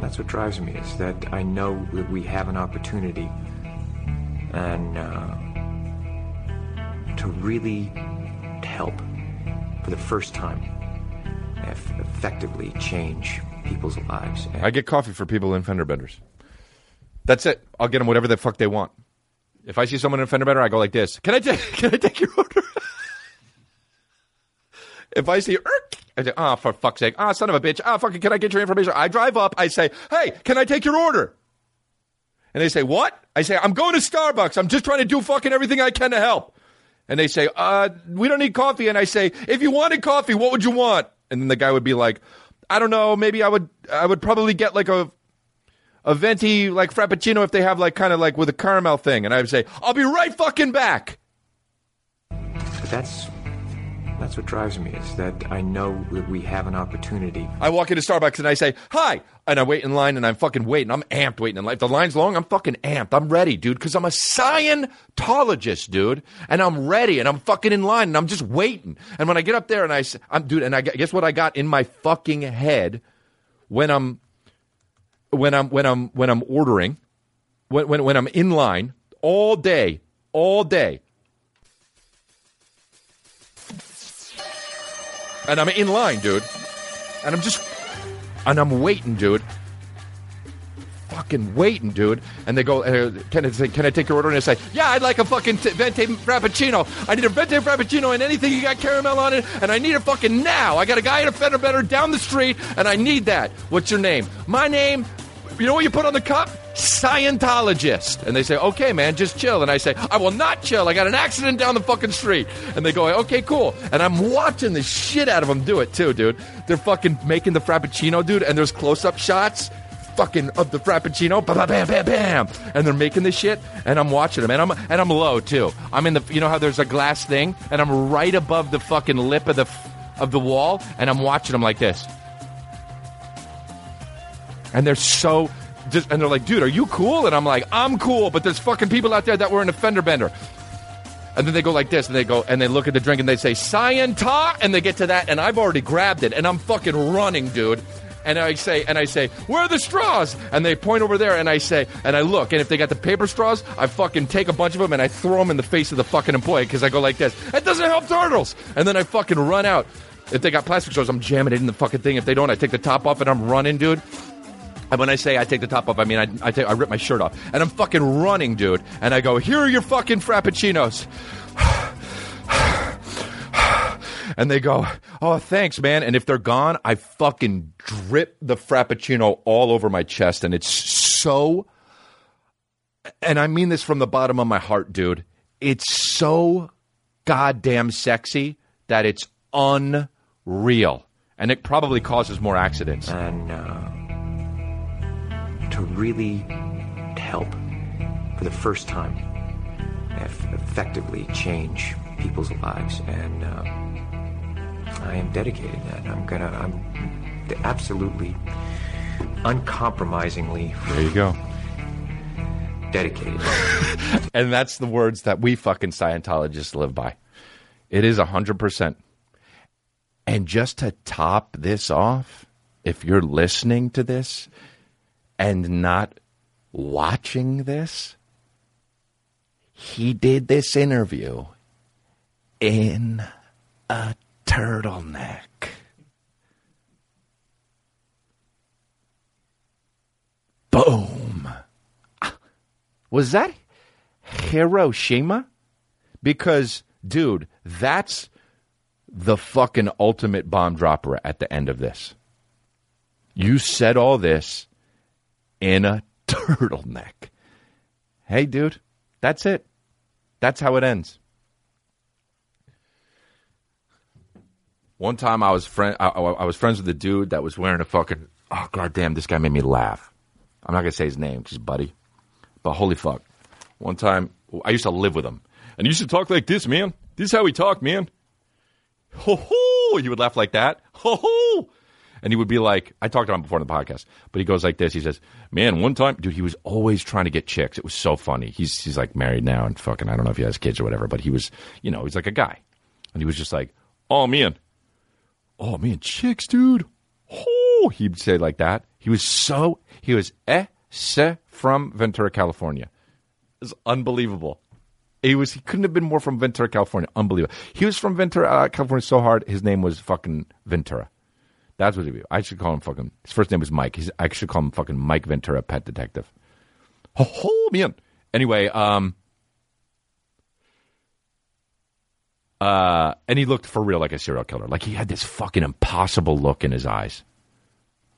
that's what drives me is that I know that we have an opportunity and uh, to really help for the first time, effectively change people's lives. I get coffee for people in fender benders. That's it. I'll get them whatever the fuck they want. If I see someone in a fender bender, I go like this. Can I take? Can I take your order? if I see, "Erk," I say, "Ah, for fuck's sake! Ah, son of a bitch! Ah, fucking! Can I get your information?" I drive up. I say, "Hey, can I take your order?" And they say, "What?" I say, "I'm going to Starbucks. I'm just trying to do fucking everything I can to help." And they say, "Uh, we don't need coffee." And I say, "If you wanted coffee, what would you want?" And then the guy would be like, I don't know. Maybe I would I would probably get like a a venti like frappuccino if they have like kind of like with a caramel thing, and I would say I'll be right fucking back. But that's that's what drives me is that I know that we have an opportunity. I walk into Starbucks and I say hi, and I wait in line and I'm fucking waiting. I'm amped waiting in line. If the line's long, I'm fucking amped. I'm ready, dude, because I'm a Scientologist, dude, and I'm ready and I'm fucking in line and I'm just waiting. And when I get up there and I, I'm dude, and I guess what I got in my fucking head when I'm when I'm when I'm when I'm ordering when when when I'm in line all day, all day. And I'm in line, dude. And I'm just and I'm waiting, dude. Fucking waiting, dude. And they go, uh, can I say, can I take your order? And I say, yeah, I'd like a fucking t- venti frappuccino. I need a venti frappuccino and anything you got caramel on it, and I need it fucking now. I got a guy in a fender bender down the street, and I need that. What's your name? My name. You know what you put on the cup? Scientologist. And they say, okay, man, just chill. And I say, I will not chill. I got an accident down the fucking street. And they go, okay, cool. And I'm watching the shit out of them do it too, dude. They're fucking making the frappuccino, dude, and there's close up shots fucking of the frappuccino, bam, bam, bam, bam, and they're making this shit, and I'm watching them, and I'm and I'm low too. I'm in the, you know how there's a glass thing, and I'm right above the fucking lip of the of the wall, and I'm watching them like this, and they're so. Just, and they're like, dude, are you cool? And I'm like, I'm cool, but there's fucking people out there that were in a fender bender. And then they go like this, and they go, and they look at the drink, and they say, Scienta, and they get to that, and I've already grabbed it, and I'm fucking running, dude. And I say, and I say, where are the straws? And they point over there, and I say, and I look, and if they got the paper straws, I fucking take a bunch of them and I throw them in the face of the fucking employee because I go like this. That doesn't help turtles. And then I fucking run out. If they got plastic straws, I'm jamming it in the fucking thing. If they don't, I take the top off and I'm running, dude. And when I say I take the top off, I mean I, I, take, I rip my shirt off. And I'm fucking running, dude. And I go, here are your fucking frappuccinos. and they go, oh, thanks, man. And if they're gone, I fucking drip the frappuccino all over my chest. And it's so, and I mean this from the bottom of my heart, dude. It's so goddamn sexy that it's unreal. And it probably causes more accidents. and uh, to really help for the first time effectively change people's lives and uh, i am dedicated to that i'm gonna i'm absolutely uncompromisingly There you go. dedicated And that's the words that we fucking Scientologists live by. It is 100%. And just to top this off, if you're listening to this and not watching this, he did this interview in a turtleneck. Boom. Was that Hiroshima? Because, dude, that's the fucking ultimate bomb dropper at the end of this. You said all this in a turtleneck. Hey, dude, that's it. That's how it ends. One time I was friend, I, I was friends with a dude that was wearing a fucking. Oh goddamn! This guy made me laugh. I'm not gonna say his name, 'cause he's buddy. But holy fuck. One time, I used to live with him. And he used to talk like this, man. This is how he talked, man. Ho ho! He would laugh like that. Ho ho! And he would be like, I talked to him before in the podcast, but he goes like this. He says, Man, one time, dude, he was always trying to get chicks. It was so funny. He's, he's like married now and fucking, I don't know if he has kids or whatever, but he was, you know, he's like a guy. And he was just like, Oh, man. Oh, man, chicks, dude. Oh, he'd say like that. He was so, he was eh, se from Ventura, California. It was unbelievable. He was. He couldn't have been more from Ventura, California. Unbelievable. He was from Ventura, uh, California, so hard. His name was fucking Ventura. That's what he. I should call him fucking. His first name was Mike. He's, I should call him fucking Mike Ventura, pet detective. Oh, man. Anyway, um, uh, and he looked for real like a serial killer. Like he had this fucking impossible look in his eyes.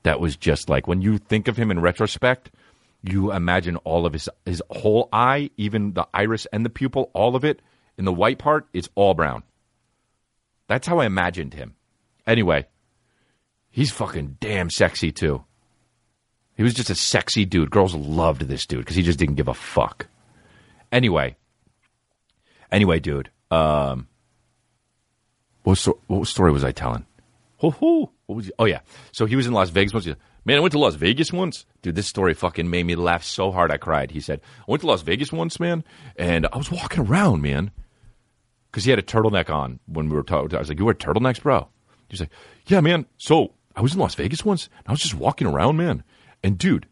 That was just like when you think of him in retrospect, you imagine all of his his whole eye, even the iris and the pupil, all of it in the white part, it's all brown. That's how I imagined him. Anyway, He's fucking damn sexy too. He was just a sexy dude. Girls loved this dude because he just didn't give a fuck. Anyway, anyway, dude. Um, what, sto- what story was I telling? Ho ho! What was? He? Oh yeah. So he was in Las Vegas once. Man, I went to Las Vegas once. Dude, this story fucking made me laugh so hard I cried. He said, I went to Las Vegas once, man, and I was walking around, man, because he had a turtleneck on when we were talking. I was like, "You wear turtlenecks, bro?" He's like, "Yeah, man." So I was in Las Vegas once, and I was just walking around, man, and dude,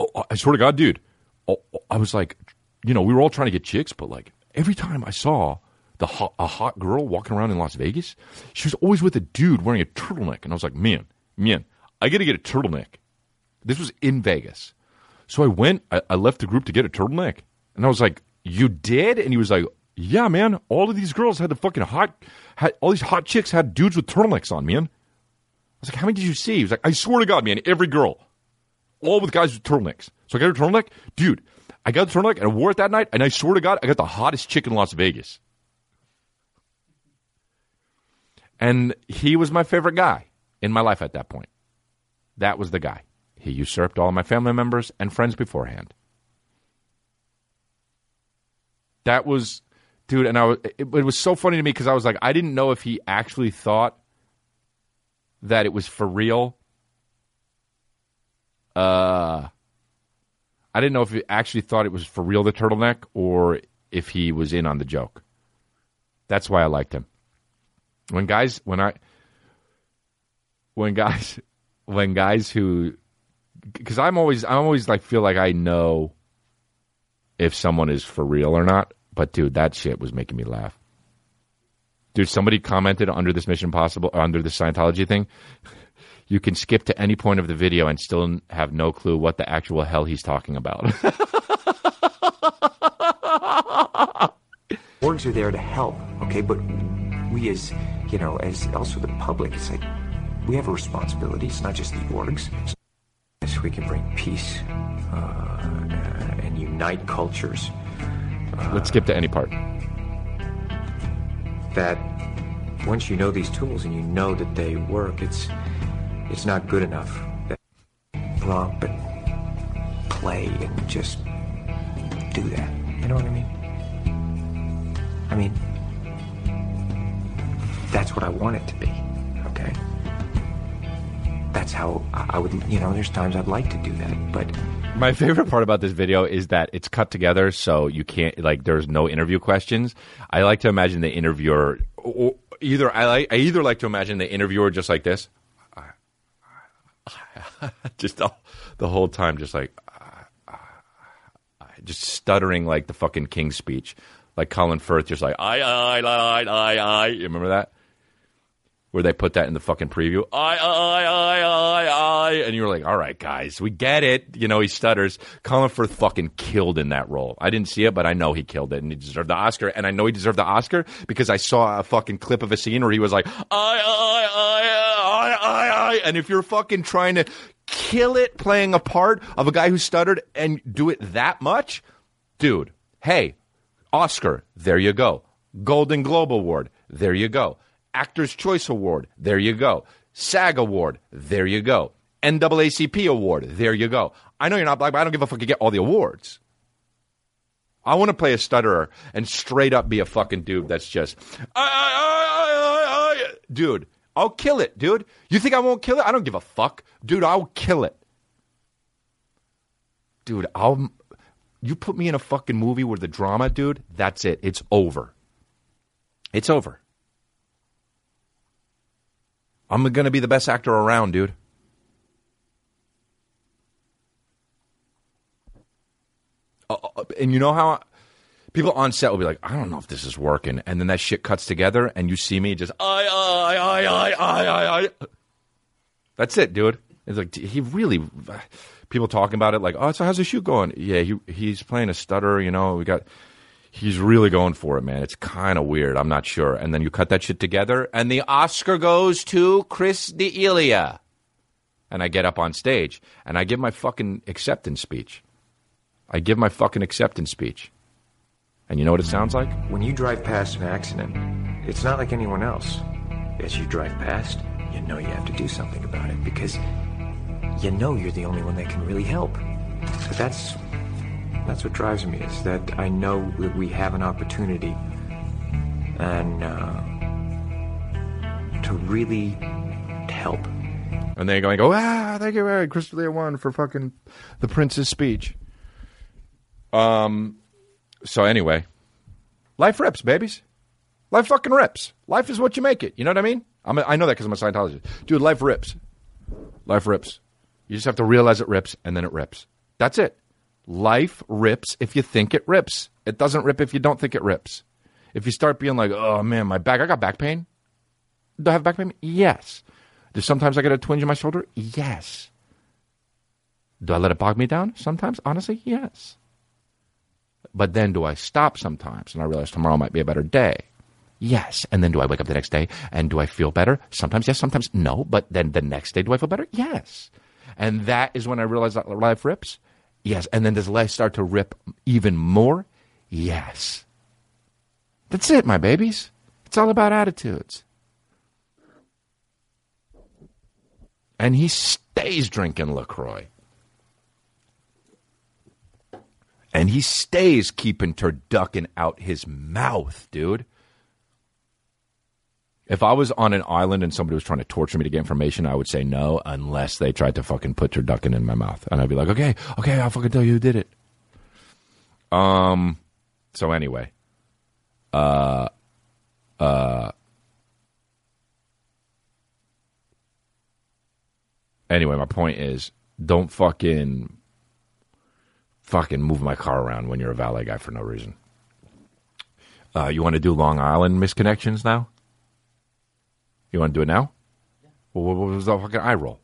oh, oh I swear to God, dude, oh, oh, I was like, you know, we were all trying to get chicks, but like every time I saw the hot, a hot girl walking around in Las Vegas, she was always with a dude wearing a turtleneck, and I was like, man, man, I got to get a turtleneck. This was in Vegas, so I went. I, I left the group to get a turtleneck, and I was like, "You did?" And he was like, "Yeah, man. All of these girls had the fucking hot, had, all these hot chicks had dudes with turtlenecks on, man." Was like, "How many did you see?" He was like, "I swear to God, man, every girl, all with guys with turtlenecks." So I got a turtleneck, dude. I got the turtleneck and I wore it that night, and I swear to God, I got the hottest chick in Las Vegas. And he was my favorite guy in my life at that point. That was the guy. He usurped all my family members and friends beforehand. That was, dude, and I was, it, it was so funny to me because I was like, I didn't know if he actually thought that it was for real. Uh, I didn't know if he actually thought it was for real, the turtleneck, or if he was in on the joke. That's why I liked him. When guys, when I, when guys, when guys who, because I'm always, I always like feel like I know if someone is for real or not. But dude, that shit was making me laugh. Dude, somebody commented under this Mission Possible, under the Scientology thing. You can skip to any point of the video and still have no clue what the actual hell he's talking about. Orgs are there to help, okay? But we as, you know, as also the public, it's like we have a responsibility. It's not just the orgs. Yes, we can bring peace uh, and unite cultures. Let's skip to any part. That once you know these tools and you know that they work, it's it's not good enough. That romp and play and just do that. You know what I mean? I mean, that's what I want it to be. That's how I I would. You know, there's times I'd like to do that, but My favorite part about this video is that it's cut together so you can't like there's no interview questions. I like to imagine the interviewer or either I like I either like to imagine the interviewer just like this. just the, the whole time just like just stuttering like the fucking King's speech. Like Colin Firth just like I I I I I you remember that? Where they put that in the fucking preview. I I I I I and you're like, "All right, guys, we get it." You know, he stutters. Colin Firth fucking killed in that role. I didn't see it, but I know he killed it and he deserved the Oscar. And I know he deserved the Oscar because I saw a fucking clip of a scene where he was like, "I I I I I I," and if you're fucking trying to kill it playing a part of a guy who stuttered and do it that much, dude, hey, Oscar, there you go. Golden Globe Award, there you go. Actors Choice Award, there you go. SAG Award, there you go. NAACP Award, there you go. I know you're not black, but I don't give a fuck. You get all the awards. I want to play a stutterer and straight up be a fucking dude that's just, I, I, I, dude. I'll kill it, dude. You think I won't kill it? I don't give a fuck, dude. I'll kill it, dude. I'll. You put me in a fucking movie where the drama, dude. That's it. It's over. It's over. I'm gonna be the best actor around, dude. Uh, uh, and you know how people on set will be like, I don't know if this is working, and then that shit cuts together, and you see me just I I I I I I I. That's it, dude. It's like he really. People talking about it like, oh, so how's the shoot going? Yeah, he he's playing a stutter. You know, we got. He's really going for it, man. It's kind of weird. I'm not sure. And then you cut that shit together, and the Oscar goes to Chris D'Elia. And I get up on stage and I give my fucking acceptance speech. I give my fucking acceptance speech. And you know what it sounds like? when you drive past an accident, it's not like anyone else. As you drive past, you know you have to do something about it because you know you're the only one that can really help. But that's that's what drives me is that I know that we have an opportunity and uh, to really help. And they're going, go, ah, thank you, very Christopher Lee one for fucking the prince's speech. Um, so anyway, life rips, babies. Life fucking rips. Life is what you make it. You know what I mean? I'm a, I know that because I'm a Scientologist. Dude, life rips. Life rips. You just have to realize it rips, and then it rips. That's it. Life rips if you think it rips. It doesn't rip if you don't think it rips. If you start being like, oh man, my back, I got back pain. Do I have back pain? Yes. Do sometimes I get a twinge in my shoulder? Yes. Do I let it bog me down? Sometimes, honestly, yes. But then do I stop sometimes and I realize tomorrow might be a better day? Yes. And then do I wake up the next day and do I feel better? Sometimes yes, sometimes no. But then the next day, do I feel better? Yes. And that is when I realize that life rips? Yes. And then does life start to rip even more? Yes. That's it, my babies. It's all about attitudes. And he stays drinking LaCroix. And he stays keeping turducken out his mouth, dude. If I was on an island and somebody was trying to torture me to get information, I would say no, unless they tried to fucking put turducken in my mouth, and I'd be like, okay, okay, I'll fucking tell you who did it. Um. So anyway, uh, uh. Anyway, my point is, don't fucking, fucking move my car around when you're a valet guy for no reason. Uh, you want to do Long Island misconnections now? You want to do it now? Yeah. Well, what was the fucking eye roll?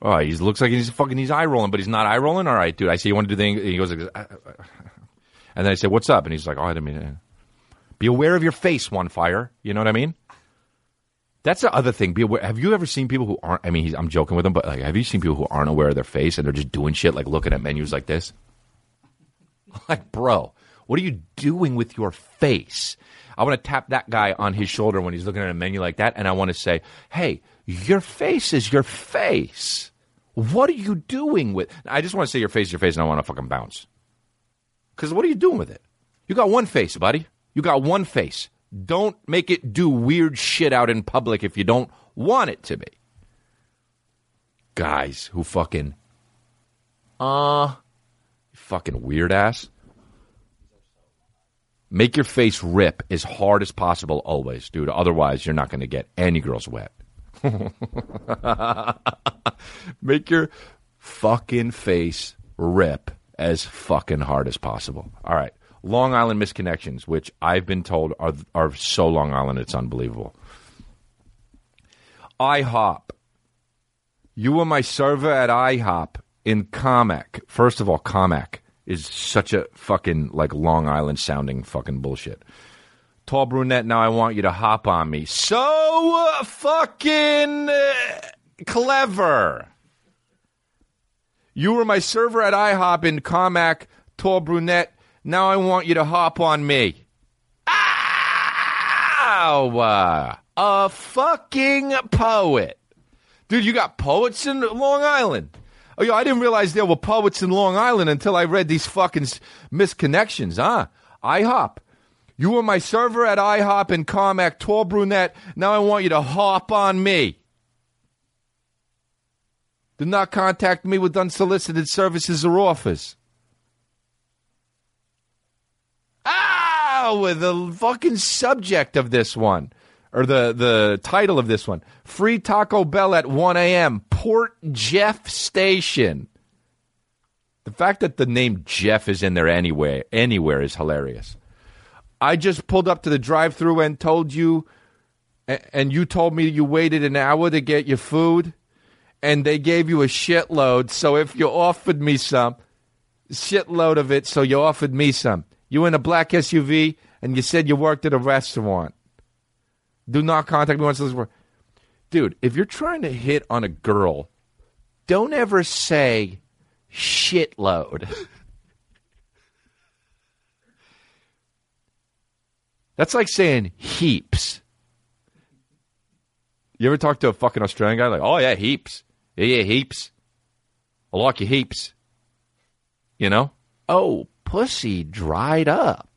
Oh, he looks like he's fucking he's eye rolling, but he's not eye rolling. All right, dude. I say you want to do the. He goes, like, and then I say, "What's up?" And he's like, "Oh, I didn't mean it." Be aware of your face, one fire. You know what I mean? That's the other thing. Be aware. Have you ever seen people who aren't? I mean, I'm joking with them, but like, have you seen people who aren't aware of their face and they're just doing shit like looking at menus like this? Like, bro, what are you doing with your face? I want to tap that guy on his shoulder when he's looking at a menu like that, and I want to say, "Hey, your face is your face. What are you doing with?" I just want to say your face is your face, and I want to fucking bounce. Because what are you doing with it? You got one face, buddy. You got one face. Don't make it do weird shit out in public if you don't want it to be. Guys who fucking, uh, fucking weird ass. Make your face rip as hard as possible always, dude. Otherwise, you're not going to get any girls wet. Make your fucking face rip as fucking hard as possible. All right. Long Island misconnections, which I've been told are are so Long Island it's unbelievable. IHOP. You were my server at IHOP in Commack. First of all, Carmack is such a fucking like Long Island sounding fucking bullshit. Tall brunette, now I want you to hop on me. So fucking uh, clever. You were my server at IHOP in Commack, tall brunette. Now I want you to hop on me. Ow! Uh, a fucking poet. Dude, you got poets in Long Island. Oh, yo, I didn't realize there were poets in Long Island until I read these fucking misconnections, huh? IHOP. You were my server at IHOP in Carmack, tall brunette. Now I want you to hop on me. Do not contact me with unsolicited services or offers. Ah, Ow! The fucking subject of this one, or the, the title of this one Free Taco Bell at 1 a.m., Port Jeff Station. The fact that the name Jeff is in there anywhere, anywhere is hilarious. I just pulled up to the drive through and told you, and you told me you waited an hour to get your food, and they gave you a shitload. So if you offered me some, shitload of it, so you offered me some. You in a black SUV, and you said you worked at a restaurant. Do not contact me once this. Dude, if you're trying to hit on a girl, don't ever say shitload. That's like saying heaps. You ever talk to a fucking Australian guy like, oh yeah, heaps. Yeah, yeah, heaps. I like your heaps. You know? Oh, pussy dried up.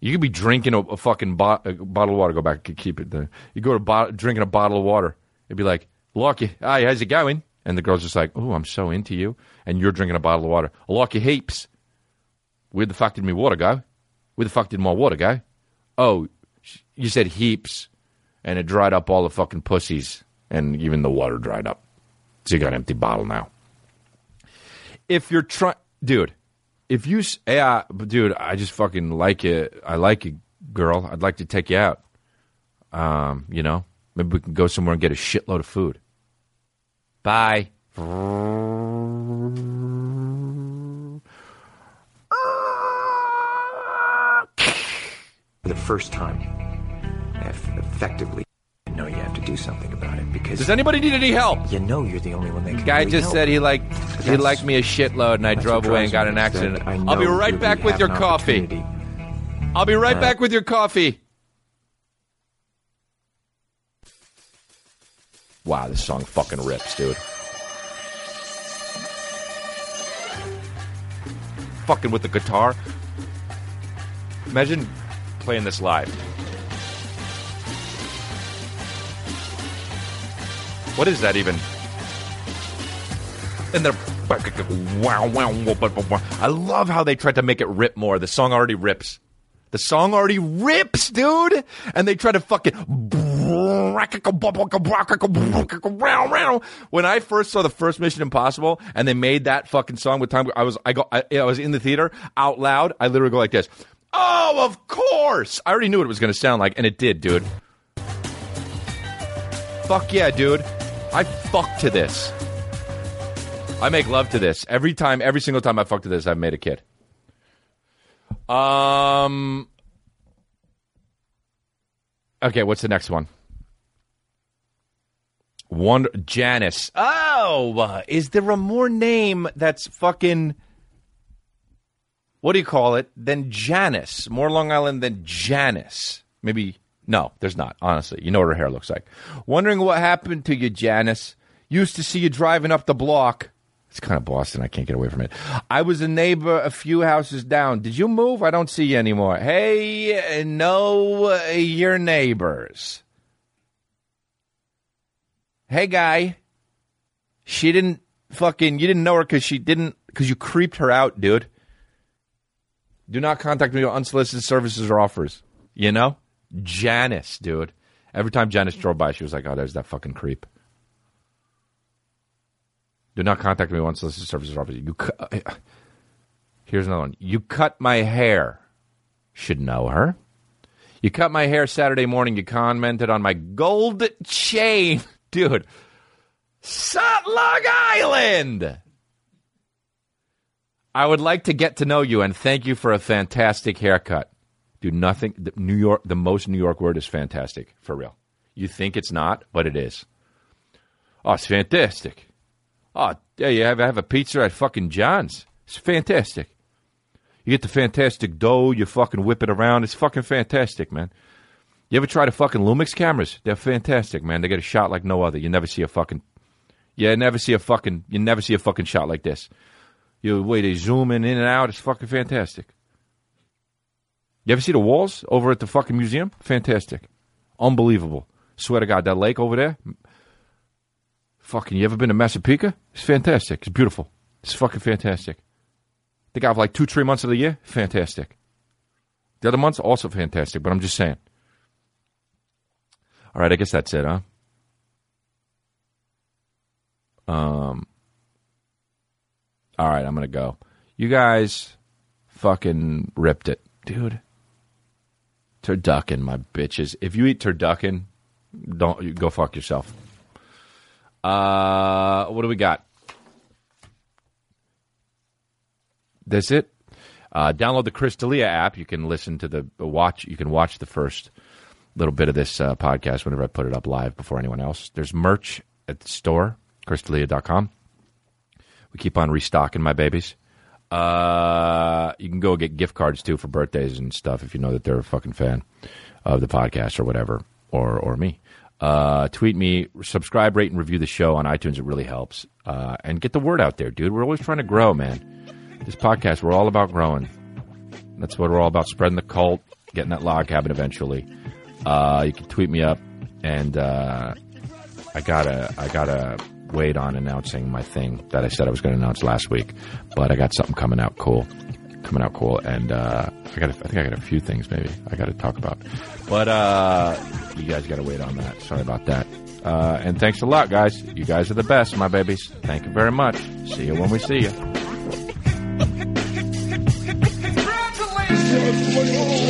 You could be drinking a, a fucking bo- a bottle of water. Go back, and keep it there. You go to bo- drinking a bottle of water. It'd be like, Lucky, hi, how's it going? And the girl's just like, oh, I'm so into you. And you're drinking a bottle of water. You heaps. Where the fuck did my water go? Where the fuck did my water go? Oh, you said heaps. And it dried up all the fucking pussies. And even the water dried up. So you got an empty bottle now. If you're trying, dude, if you, dude, I just fucking like you. I like you, girl. I'd like to take you out. Um, you know, maybe we can go somewhere and get a shitload of food. Bye. For the first time, effectively, do something about it because Does anybody need any help? you know you're the only one that can. Guy really just help. said he liked he liked me a shitload, and I drove away and got an accident. I'll be right back with your coffee. I'll be right Uh, back with your coffee. Wow, this song fucking rips, dude. Fucking with the guitar. Imagine playing this live. What is that even? And they're wow, wow. I love how they tried to make it rip more. The song already rips. The song already rips, dude. And they try to fucking. When I first saw the first Mission Impossible and they made that fucking song with Tom, I was I go I, I was in the theater out loud. I literally go like this. Oh, of course! I already knew what it was going to sound like, and it did, dude. Fuck yeah, dude. I fuck to this. I make love to this every time. Every single time I fuck to this, I've made a kid. Um. Okay, what's the next one? One Janice. Oh, uh, is there a more name that's fucking? What do you call it? Than Janice? More Long Island than Janice? Maybe no. There's not. Honestly, you know what her hair looks like. Wondering what happened to you, Janice. Used to see you driving up the block. It's kind of Boston. I can't get away from it. I was a neighbor a few houses down. Did you move? I don't see you anymore. Hey, no, uh, your neighbors. Hey, guy. She didn't fucking. You didn't know her because she didn't. Because you creeped her out, dude. Do not contact me with unsolicited services or offers. You know? Janice, dude. Every time Janice drove by, she was like, oh, there's that fucking creep. Do not contact me with unsolicited services or offers. You cu- Here's another one. You cut my hair. Should know her. You cut my hair Saturday morning. You commented on my gold chain. Dude. Sutlug Island. I would like to get to know you and thank you for a fantastic haircut. Nothing. The New York. The most New York word is fantastic for real. You think it's not, but it is. Oh, it's fantastic. Oh, yeah, you have, have a pizza at fucking John's. It's fantastic. You get the fantastic dough. You fucking whip it around. It's fucking fantastic, man. You ever try the fucking Lumix cameras? They're fantastic, man. They get a shot like no other. You never see a fucking. You never see a fucking. You never see a fucking shot like this. You way they zoom in, in and out. It's fucking fantastic. You ever see the walls over at the fucking museum? Fantastic, unbelievable. Swear to God, that lake over there. Fucking, you ever been to Massapequa? It's fantastic. It's beautiful. It's fucking fantastic. They got like two, three months of the year. Fantastic. The other months also fantastic. But I'm just saying. All right, I guess that's it, huh? Um. All right, I'm gonna go. You guys fucking ripped it, dude. Turducken, my bitches. If you eat turducken, don't you go fuck yourself. Uh, what do we got? That's it. Uh, download the Chris D'Elia app. You can listen to the watch. You can watch the first little bit of this uh, podcast whenever I put it up live before anyone else. There's merch at the store, chrisdelia.com. We keep on restocking my babies. Uh, you can go get gift cards too for birthdays and stuff if you know that they're a fucking fan of the podcast or whatever, or or me. Uh, tweet me, subscribe, rate, and review the show on iTunes. It really helps. Uh, and get the word out there, dude. We're always trying to grow, man. This podcast, we're all about growing. That's what we're all about: spreading the cult, getting that log cabin eventually. Uh, you can tweet me up, and uh, I gotta, I gotta wait on announcing my thing that I said I was going to announce last week, but I got something coming out cool, coming out cool, and uh, I got, I think I got a few things maybe I got to talk about, but uh, you guys got to wait on that. Sorry about that. Uh, and thanks a lot, guys. You guys are the best, my babies. Thank you very much. See you when we see you.